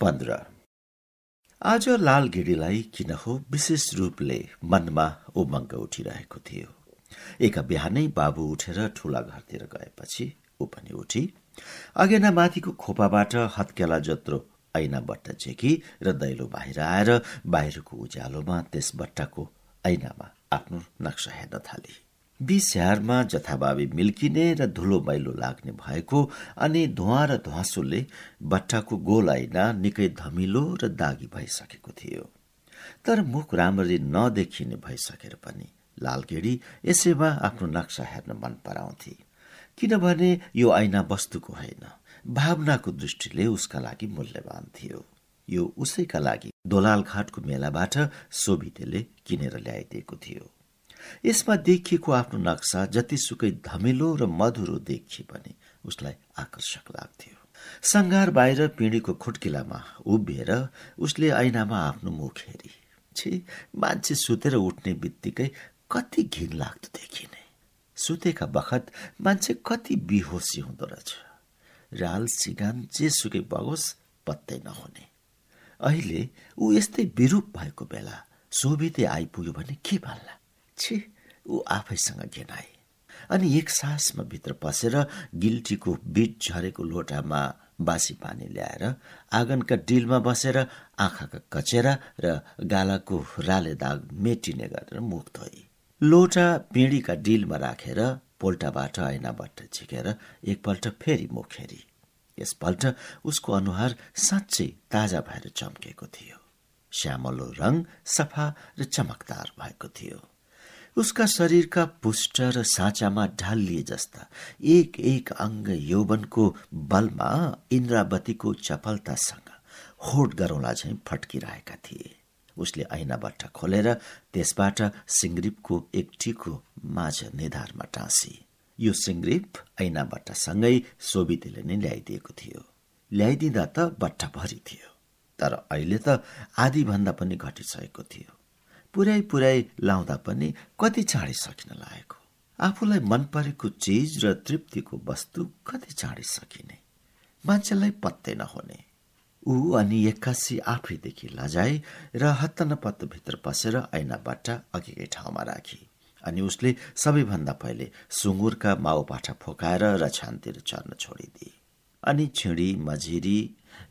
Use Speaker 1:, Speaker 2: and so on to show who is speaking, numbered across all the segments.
Speaker 1: पन्ध्र। आज लाल गिडीलाई किन हो विशेष रूपले मनमा उमङ्ग उठिरहेको थियो। एक बिहानै बाबु उठेर ठूला घरतिर गएपछि ऊ पनि उठी। अगेना माथिको खोपाबाट हत्केला जत्रो ऐना बट्टा झेकी र दैलो बाहिर आएर बाहिरको उज्यालोमा त्यस बट्टाको ऐनामा आफ्नो नक्सा हेर्न थाली। बिस्याहारमा जथाभावी मिल्किने र धुलो मैलो लाग्ने भएको अनि धुवा र ध्वासोले बट्टाको गोल ऐना निकै धमिलो र दागी भइसकेको थियो। तर मुख राम्ररी नदेखिने भइसकेर पनि लालगेडी यसैमा आफ्नो नक्सा हेर्न मन पराउँथे। किनभने यो ऐना वस्तुको होइन भावनाको दृष्टिले उसका लागि मूल्यवान थियो। यो उसैका लागि दोलाल घाटको मेलाबाट सोभितेले किनेर ल्याइदिएको थियो। यसमा देखिएको आफ्नो नक्सा जतिसुकै धमिलो र मधुरो देखिए पनि उसलाई आकर्षक लाग्थ्यो। सङ्घार बाहिर पिँढीको खुट्किलामा उभिएर उसले ऐनामा आफ्नो मुख हेरी। छि मान्छे सुतेर उठ्ने बित्तिकै कति घिन लाग्दो देखिने। सुतेका बखत मान्छे कति बिहोसी हुँदो रहेछ। राल सिगान जेसुकै बगोस् पत्तै नहुने। अहिले ऊ यस्तै विरूप भएको बेला सोभिते आइपुग्यो भने के भन्ला छि ऊ आफैसँग घेनाए अनि एक सासमा भित्र पसेर गिल्टीको बिट झरेको लोटामा बासी पानी ल्याएर आँगनका डिलमा बसेर आँखाका कचेरा र गालाको राले दाग मेटिने गरेर मुख धोई लोटा पिँढीका डिलमा राखेर पोल्टाबाट ऐनाबाट झिकेर एकपल्ट फेरि मुख हेरी। यसपल्ट उसको अनुहार साँच्चै ताजा भएर चम्केको थियो। श्यामलो रङ सफा र चमकदार भएको थियो। उसका शरीरका पुष्ट र साँचामा ढालिए जस्ता एक एक अङ्ग यौवनको बलमा इन्द्रावतीको चपलतासँग होट गरौँला झैँ फट्किरहेका थिए। उसले ऐनाबाट खोलेर त्यसबाट सिङ्ग्रिपको एक टिको माझ निधारमा टाँसी। यो सिङ्ग्रिप ऐनाबाट सँगै सोभितेले नै ल्याइदिएको थियो। ल्याइदिँदा त बट्टा भरि थियो। तर अहिले त आधीभन्दा पनि घटिसकेको थियो। पुर्याइ पुर्याइ लाउँदा पनि कति चाँडै सकिन लागेको। आफूलाई मन परेको चिज र तृप्तिको वस्तु कति चाँडै सकिने मान्छेलाई पत्तै नहुने। ऊ अनि एक्कासी आफैदेखि लजाए र हत्त नपत्त भित्र पसेर ऐनाबाट अघिकै ठाउँमा राखी अनि उसले सबैभन्दा पहिले सुँगुरका माउपाठा फोकाएर र छानतिर चर्न छोडिदिए अनि छिडी मझिरी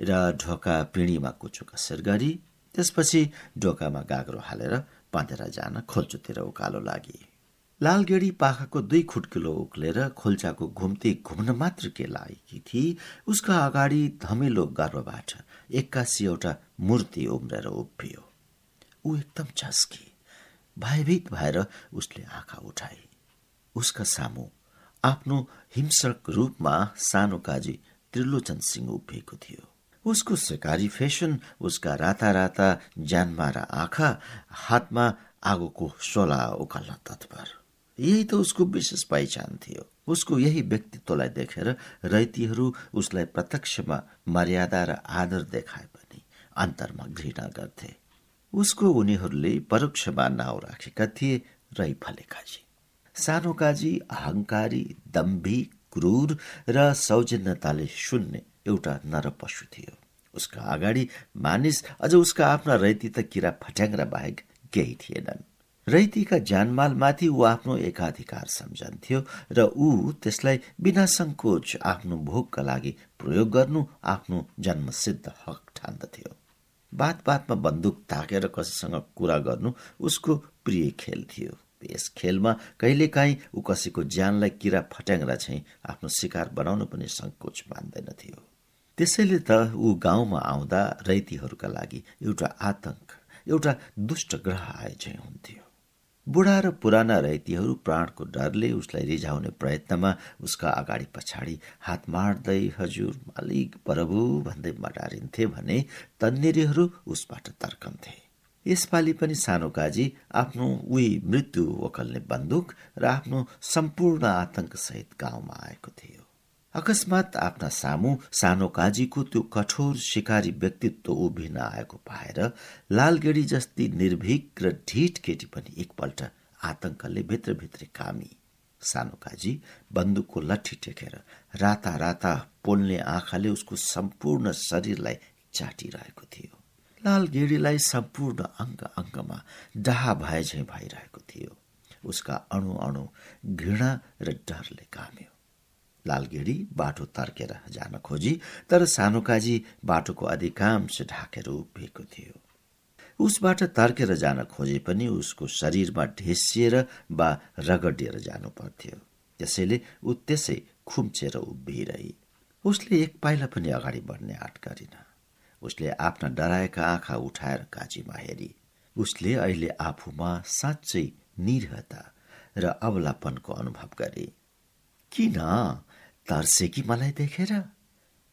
Speaker 1: र ढोका पिँढीमा कुचो कसेर गरी त्यसपछि ढोकामा गाग्रो हालेर बाँधेर जान खोल्चोतिर उकालो लागि। लालगेडी पाखाको दुई खुट्किलो उक्लेर खोल्चाको घुम्ती घुम्न मात्र के लागेकी थिए उसका अगाडि धमिलो गर्भबाट एक्कासी एउटा मूर्ति उम्रेर उभियो। ऊ एकदम झस्की भयभीत भएर उसले आँखा उठाए। उसका सामु आफ्नो हिंसक रूपमा सानो काजी त्रिलोचन सिंह उभिएको थियो। उसको सिकारी फेसन उसका राता राता ज्यानमारा आँखा हातमा आगोको सोला उकाल्न तत्पर। यही त उसको विशेष पहिचान थियो। उसको यही व्यक्तित्वलाई देखेर रैतीहरू उसलाई प्रत्यक्षमा मर्यादा र आदर देखाए पनि अन्तरमा घृणा गर्थे। उसको उनीहरूले परोक्षमा नाउँ राखेका थिए रै फलेकाजी सानो काजी अहंकारी दम्भी क्रूर र सौजन्यताले शून्य एउटा नर पशु थियो। उसका अगाडि मानिस अझ उसका आफ्ना रैती त किरा फट्याङ्ग्रा बाहेक केही थिएनन्। रैतीका जानमालमाथि ऊ आफ्नो एकाधिकार सम्झन्थ्यो र ऊ त्यसलाई बिना सङ्कोच आफ्नो भोगका लागि प्रयोग गर्नु आफ्नो जन्मसिद्ध हक ठान्दथ्यो। बात बातमा बन्दुक ताकेर कसैसँग कुरा गर्नु उसको प्रिय खेल थियो। यस खेलमा कहिलेकाहीँ ऊ कसैको ज्यानलाई किरा फट्याङ्ग्रा चाहिँ आफ्नो शिकार बनाउन पनि सङ्कोच मान्दैनथ्यो। त्यसैले त ऊ गाउँमा आउँदा रैतीहरूका लागि एउटा आतंक एउटा दुष्ट ग्रह आए चाहिँ हुन्थ्यो। बुढा र पुराना रैतीहरू प्राणको डरले उसलाई रिझाउने प्रयत्नमा उसका अगाडि पछाडि हात मार्दै हजुर मालिक प्रभु भन्दै मडारिन्थे भने तन्नेरीहरू उसबाट तर्कन्थे। यसपालि पनि सानो काजी आफ्नो उही मृत्यु वकल्ने बन्दुक र आफ्नो सम्पूर्ण आतंकसहित गाउँमा आएको थियो। अकस्मात आफ्ना सामु सानो काजीको त्यो कठोर शिकारी व्यक्तित्व उभिन आएको पाएर लालगेडी जस्ती निर्भीक र ढिट केटी पनि एकपल्ट आतंकले भित्रभित्रै कामी। सानो काजी बन्दुकको लट्ठी टेकेर राता राता पोल्ने आँखाले उसको सम्पूर्ण शरीरलाई चाटिरहेको थियो। लाल गेडीलाई सम्पूर्ण अङ्ग अङ्गमा डाहा भए झैँ भइरहेको थियो। उसका अणु अणु घृणा र डरले काम्यो। लालगेडी बाटो तर्केर जान खोजी तर सानो काजी बाटोको अधिकांश ढाकेर उभिएको थियो। उसबाट तर्केर जान खोजे पनि उसको शरीरमा ढेसिएर वा रगडिएर जानु पर्थ्यो। त्यसैले ऊ त्यसै खुम्चेर उभिरही। उसले एक पाइला पनि अगाडि बढ्ने आँट गरिन। उसले आफ्ना डराएका आँखा उठाएर काजीमा हेरी। उसले अहिले आफूमा साँच्चै निरहता र अबलापनको अनुभव गरे। किन? तर्से कि मलाई देखेर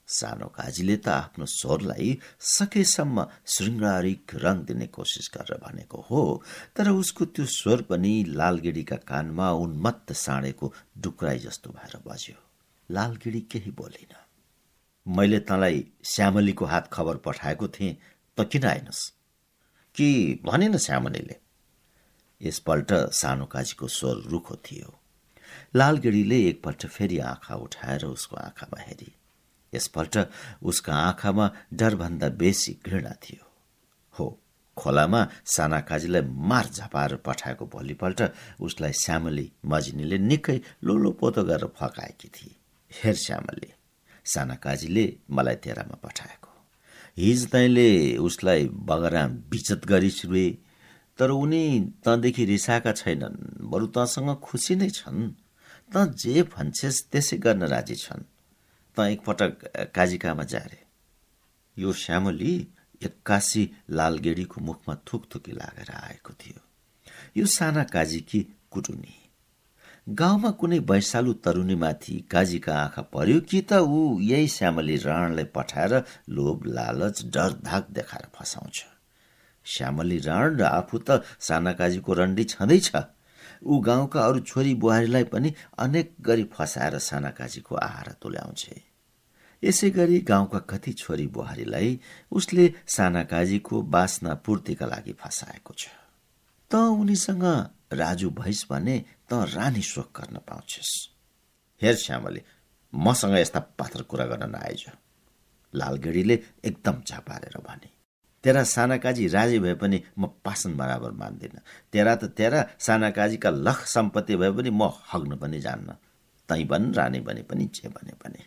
Speaker 1: सानो काजीले त आफ्नो स्वरलाई सकेसम्म श्रृङ्गारिक रङ दिने कोसिस गरेर भनेको हो तर उसको त्यो स्वर पनि लालगिडीका कानमा उन्मत्त साँडेको डुक्राई जस्तो भएर बज्यो। लालगिडी केही बोलिन। मैले तँलाई श्यामलीको हात खबर पठाएको थिएँ त किन आएनस् कि भनेन श्यामलीले? यसपल्ट सानो काजीको स्वर रुखो थियो। लालगिडीले एकपल्ट फेरि आँखा उठाएर उसको आँखामा हेरी। यसपल्ट उसका आँखामा डरभन्दा बेसी घृणा थियो। हो खोलामा साना काजीलाई मार झपाएर पठाएको भोलिपल्ट उसलाई श्यामली मजिनीले निकै लोलो पोतो गरेर फकाएकी थिए। हेर श्यामली साना काजीले मलाई तेरामा पठाएको। हिज तैँले उसलाई बगराम बिचत गरिसुए तर उनी तँदेखि रिसाएका छैनन् बरु तँसँग खुसी नै छन्। त जे भन्छेस् त्यसै गर्न राजी छन्। त एकपटक काजिकामा जारे। यो श्यामली एक्कासी लालगेडीको मुखमा थुकथुकी लागेर आएको थियो। यो साना काजीकी कुटुनी? गाउँमा कुनै वैशालु तरुनीमाथि काजीका आँखा पर्यो कि त ऊ यही श्यामली राणलाई पठाएर लोभ लालच डर धाक देखाएर फसाउँछ? श्यामली राण र आफू त साना काजीको रन्डी छँदैछ। ऊ गाउँका अरू छोरी बुहारीलाई पनि अनेक गरी फसाएर सानाकाजीको आहार तुल्याउँछे। यसै गरी गाउँका कति छोरी बुहारीलाई उसले सानाकाजीको बासना पूर्तिका लागि फसाएको छ। त उनीसँग राजु भइस भने त रानी शोक गर्न पाउँछेस्। हेर श्यामले मसँग यस्ता पात्र कुरा गर्न नआइज। लालगेडीले एकदम झापारेर भने। तेरा साना काजी राजी भए पनि म पासन बराबर मान्दिनँ। तेरा त तेरा साना काजीका लख सम्पत्ति भए पनि म हग्न पनि जान्न। तै बन रानी बने पनि जे भने पनि।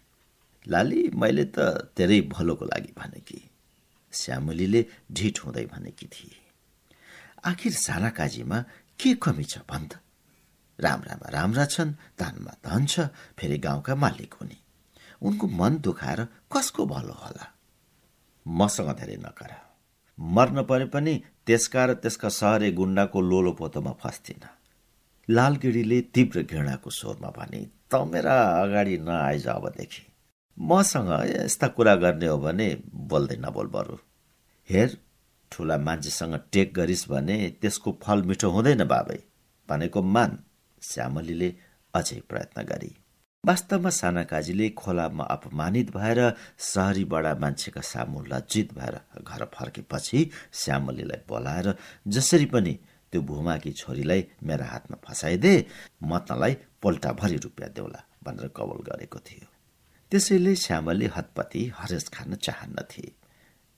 Speaker 1: लाली मैले त तेरै भलोको लागि भने कि श्यामलीले ढिट हुँदै भनेकी थिए। आखिर साना काजीमा के कमी छ भन् त? राम्रामा राम्रा छन् धनमा धन छ फेरि गाउँका मालिक हुने। उनको मन दुखाएर कसको भलो होला? मसँग धेरै नकर। मर्न परे पनि त्यसका र त्यसका सहरे गुण्डाको लोलो पोतोमा फस्थिन। लालगिडीले तीव्र घृणाको स्वरमा भने त मेरा अगाडि नआइज अबदेखि। मसँग यस्ता कुरा गर्ने हो भने बोल्दै नबोल बरु। हेर ठुला मान्छेसँग टेक गरिस् भने त्यसको फल मिठो हुँदैन बाबै भनेको मान श्यामलीले अझै प्रयत्न गरी वास्तवमा साना काजीले खोलामा अपमानित भएर सहरी बडा मान्छेका सामु लज्जित भएर घर फर्केपछि श्यामलीलाई बोलाएर जसरी पनि त्यो भूमाकी छोरीलाई मेरा हातमा फसाइदे म तँलाई पोल्टाभरि रुपियाँ देऊला भनेर कवल गरेको थियो। त्यसैले श्यामली हतपति हरेस खान चाहन्नथे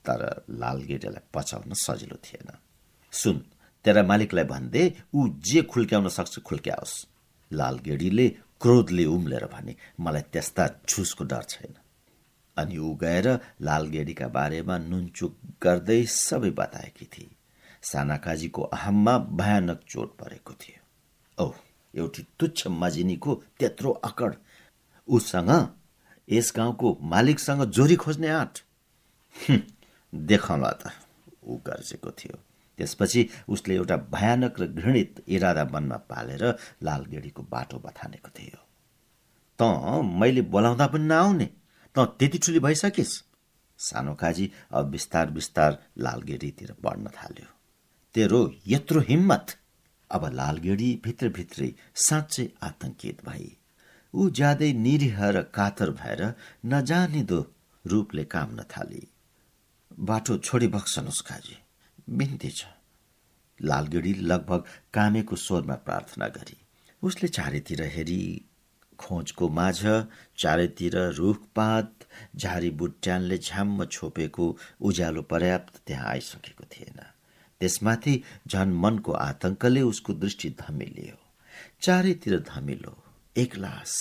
Speaker 1: तर लालगेटेलाई पचाउन सजिलो थिएन। सुन तेरा मालिकलाई भन्दे ऊ जे खुल्क्याउन सक्छ खुल्क्याओस् लालगेडीले क्रोधले उम्लेर भने मलाई त्यस्ता छुसको डर छैन। अनि ऊ गएर लालगेडीका बारेमा नुनचुक गर्दै सबै बताएकी थिए। सानाकाजीको अहममा भयानक चोट परेको थियो। औ एउटी तुच्छ मजिनीको त्यत्रो अकड उसँग यस गाउँको मालिकसँग जोरी खोज्ने आँट। देखाउला त ऊ गर्जेको थियो। त्यसपछि उसले एउटा भयानक र घृणित इरादा मनमा पालेर लालगेडीको बाटो बथानेको थियो। त मैले बोलाउँदा पनि नआउने। त त्यति ठुली भइसकिस्? सानो काजी अब बिस्तार बिस्तार लालगेडीतिर बढ्न थाल्यो। तेरो यत्रो हिम्मत। अब लालगेडी भित्रभित्रै साँच्चै आतंकित भई। ऊ ज्यादै निरीह र कातर भएर नजानिदो रूपले काम्न थाली। बाटो छोडी बक्सनुहोस् काजी। बिन्ती छ लालगिडी लगभग कामेको स्वरमा प्रार्थना गरी। उसले चारैतिर हेरी खोजको माझ चारैतिर रुखपात झारी बुट्यानले झ्याम्म छोपेको उज्यालो पर्याप्त त्यहाँ आइसकेको थिएन। त्यसमाथि झन मनको आतंकले उसको दृष्टि धमिलियो। चारैतिर धमिलो एकलास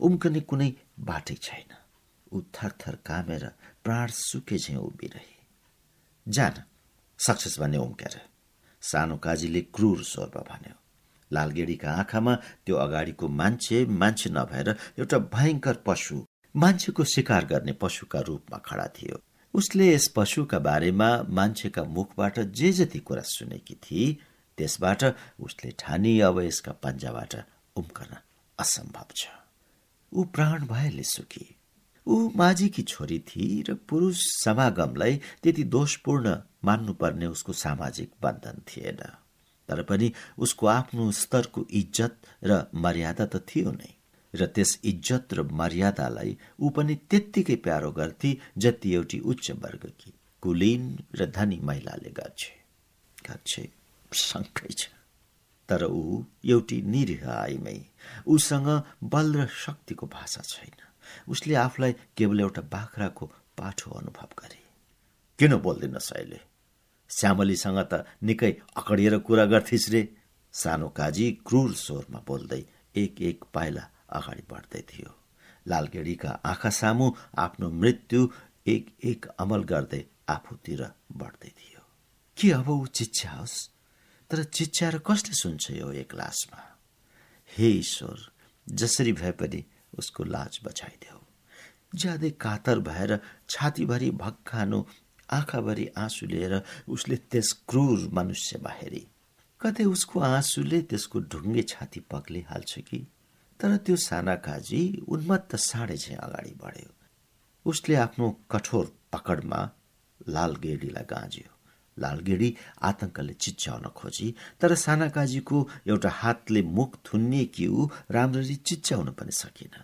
Speaker 1: उम्कने कुनै बाटै छैन। ऊ थरथर कामेर प्राण सुके झैँ उभिरहे। जान सक्सेस भन्ने उम्केर सानो काजीले क्रूर स्वरमा भन्यो लालगेडीका आँखामा त्यो अगाडिको मान्छे मान्छे नभएर एउटा भयङ्कर पशु मान्छेको शिकार गर्ने पशुका रूपमा खडा थियो। उसले यस पशुका बारेमा मान्छेका मुखबाट जे जति कुरा सुनेकी थिए त्यसबाट उसले ठानी अब यसका पन्जाबाट उम्कन असम्भव छ। ऊ प्राण भएले सुकी। ऊ माझीकी छोरी थिए र पुरुष समागमलाई त्यति दोषपूर्ण मान्नुपर्ने उसको सामाजिक बन्धन थिएन। तर पनि उसको आफ्नो स्तरको इज्जत र मर्यादा त थियो नै। र त्यस इज्जत र मर्यादालाई ऊ पनि त्यत्तिकै प्यारो गर्थे जति एउटी उच्च वर्गकी कुलीन र धनी महिलाले गर्छे। गर्छे। शङ्कै छ। तर ऊ एउटी निरीह आइमै उसँग बल र शक्तिको भाषा छैन। उसले आफूलाई केवल एउटा बाख्राको पाठो अनुभव गरे। किन बोल्दिन अहिले श्यामलीसँग त निकै अकडिएर कुरा गर्थिस् रे। सानो काजी क्रूर स्वरमा बोल्दै एक एक पाइला अगाडि बढ्दै थियो। लालगेडीका आँखा सामु आफ्नो मृत्यु एक एक अमल गर्दै आफूतिर बढ्दै थियो। के अब ऊ चिच्याओस् तर चिच्याएर कसले सुन्छ यो एक लासमा? हे ईश्वर जसरी भए पनि उसको लाज बचाइदेऊ ज्यादै कातर भएर छातीभरि भक्कानु आँखाभरि आँसु लिएर उसले त्यस क्रूर मनुष्यमा हेरी कतै उसको आँसुले त्यसको ढुङ्गे छाती पक्लिहाल्छ कि? तर त्यो साना काजी उन्मत्त साँडे चाहिँ अगाडि बढ्यो। उसले आफ्नो कठोर पकडमा लालगेडीलाई गाँज्यो। लालगेडी आतंकले चिच्याउन खोजी तर साना काजीको एउटा हातले मुख थुन्ने ऊ राम्ररी चिच्याउन पनि सकिन।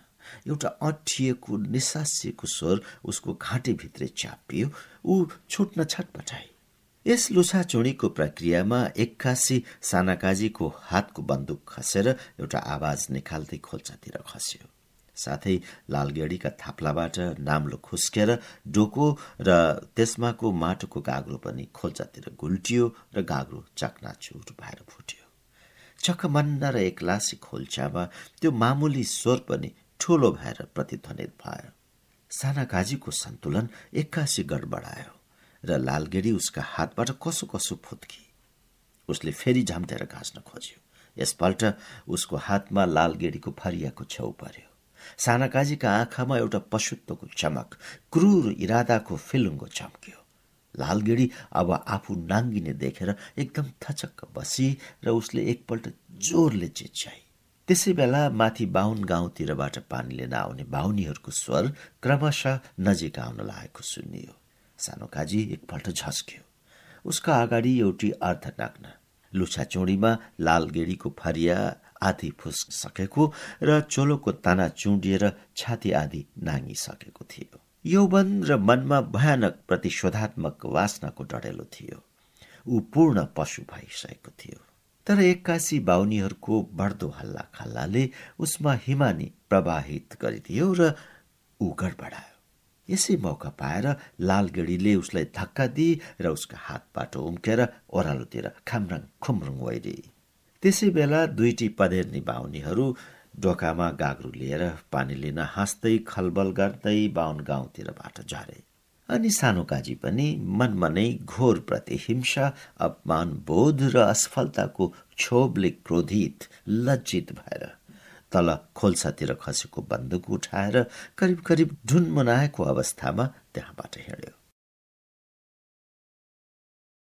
Speaker 1: एउटा अठिएको निसासिएको स्वर उसको घाँटीभित्रै च्यापियो ऊ छुट्न छटपटाए यस लुछाचुडीको प्रक्रियामा एक्कासी सानाकाजीको हातको बन्दुक खसेर एउटा आवाज निकाल्दै खोल्चातिर खस्यो। साथै लालगेडीका थाप्लाबाट नाम्लो खुस्केर डोको र त्यसमाको माटोको गाग्रो पनि खोल्चातिर गुल्टियो र गाग्रो चकनाचुर भएर फुट्यो। चकमन्न र एक्लासी खोल्चामा त्यो मामुली स्वर पनि ठूलो भएर प्रतिध्वनित भयो। साना गाजीको सन्तुलन एक्कासी गडबडायो र लालगेडी उसका हातबाट कसो कसो फुत्की। उसले फेरि झम्टेर घाँच्न खोज्यो। यसपल्ट उसको हातमा लालगेडीको फरियाको छेउ पर्यो। सानाकाजीका आँखामा एउटा पशुत्वको चमक क्रूर इरादाको फिलुङ्गो चम्क्यो। लालगेडी अब आफू नाङ्गिने देखेर एकदम थचक्क बसी र उसले एकपल्ट जोरले चिच्याई। त्यसै बेला माथि बाहुन गाउँतिरबाट पानी लिन आउने बाहुनीहरूको स्वर क्रमशः नजिक आउन लागेको सुनियो। सानो काजी एकपल्ट झस्क्यो। उसका अगाडि एउटी अर्धनग्न लुछा चुडीमा लाल गेडीको फरिया आधी फुस्सकेको र चोलोको ताना चुडिएर छाती आदि नाङ्गिसकेको थियो। यौवन र मनमा भयानक प्रतिशोधात्मक वासनाको डढेलो थियो। ऊ पूर्ण पशु भइसकेको थियो। तर एक्कासी बाहुनीहरूको बढ्दो हल्ला खल्लाले उसमा हिमानी प्रवाहित गरिदियो र ऊ गडबडायो। यसै मौका पाएर लालगढीले उसलाई धक्का दिए र उसका हातबाट उम्केर ओह्रालोतिर खामरङ खुमरुङ वैरी त्यसै बेला दुईटी पदेर्नी बाहुनीहरू डोकामा गाग्रो लिएर पानी लिन हाँस्दै खलबल गर्दै बाहुन गाउँतिरबाट झरे। अनि सानो काजी पनि मनमा नै घोर प्रतिहिंसा अपमान बोध र असफलताको क्षोभले क्रोधित लज्जित भएर तल खोल्सातिर खसेको बन्दुक उठाएर करिब करिब ढुन मनाएको अवस्थामा त्यहाँबाट हिँड्यो।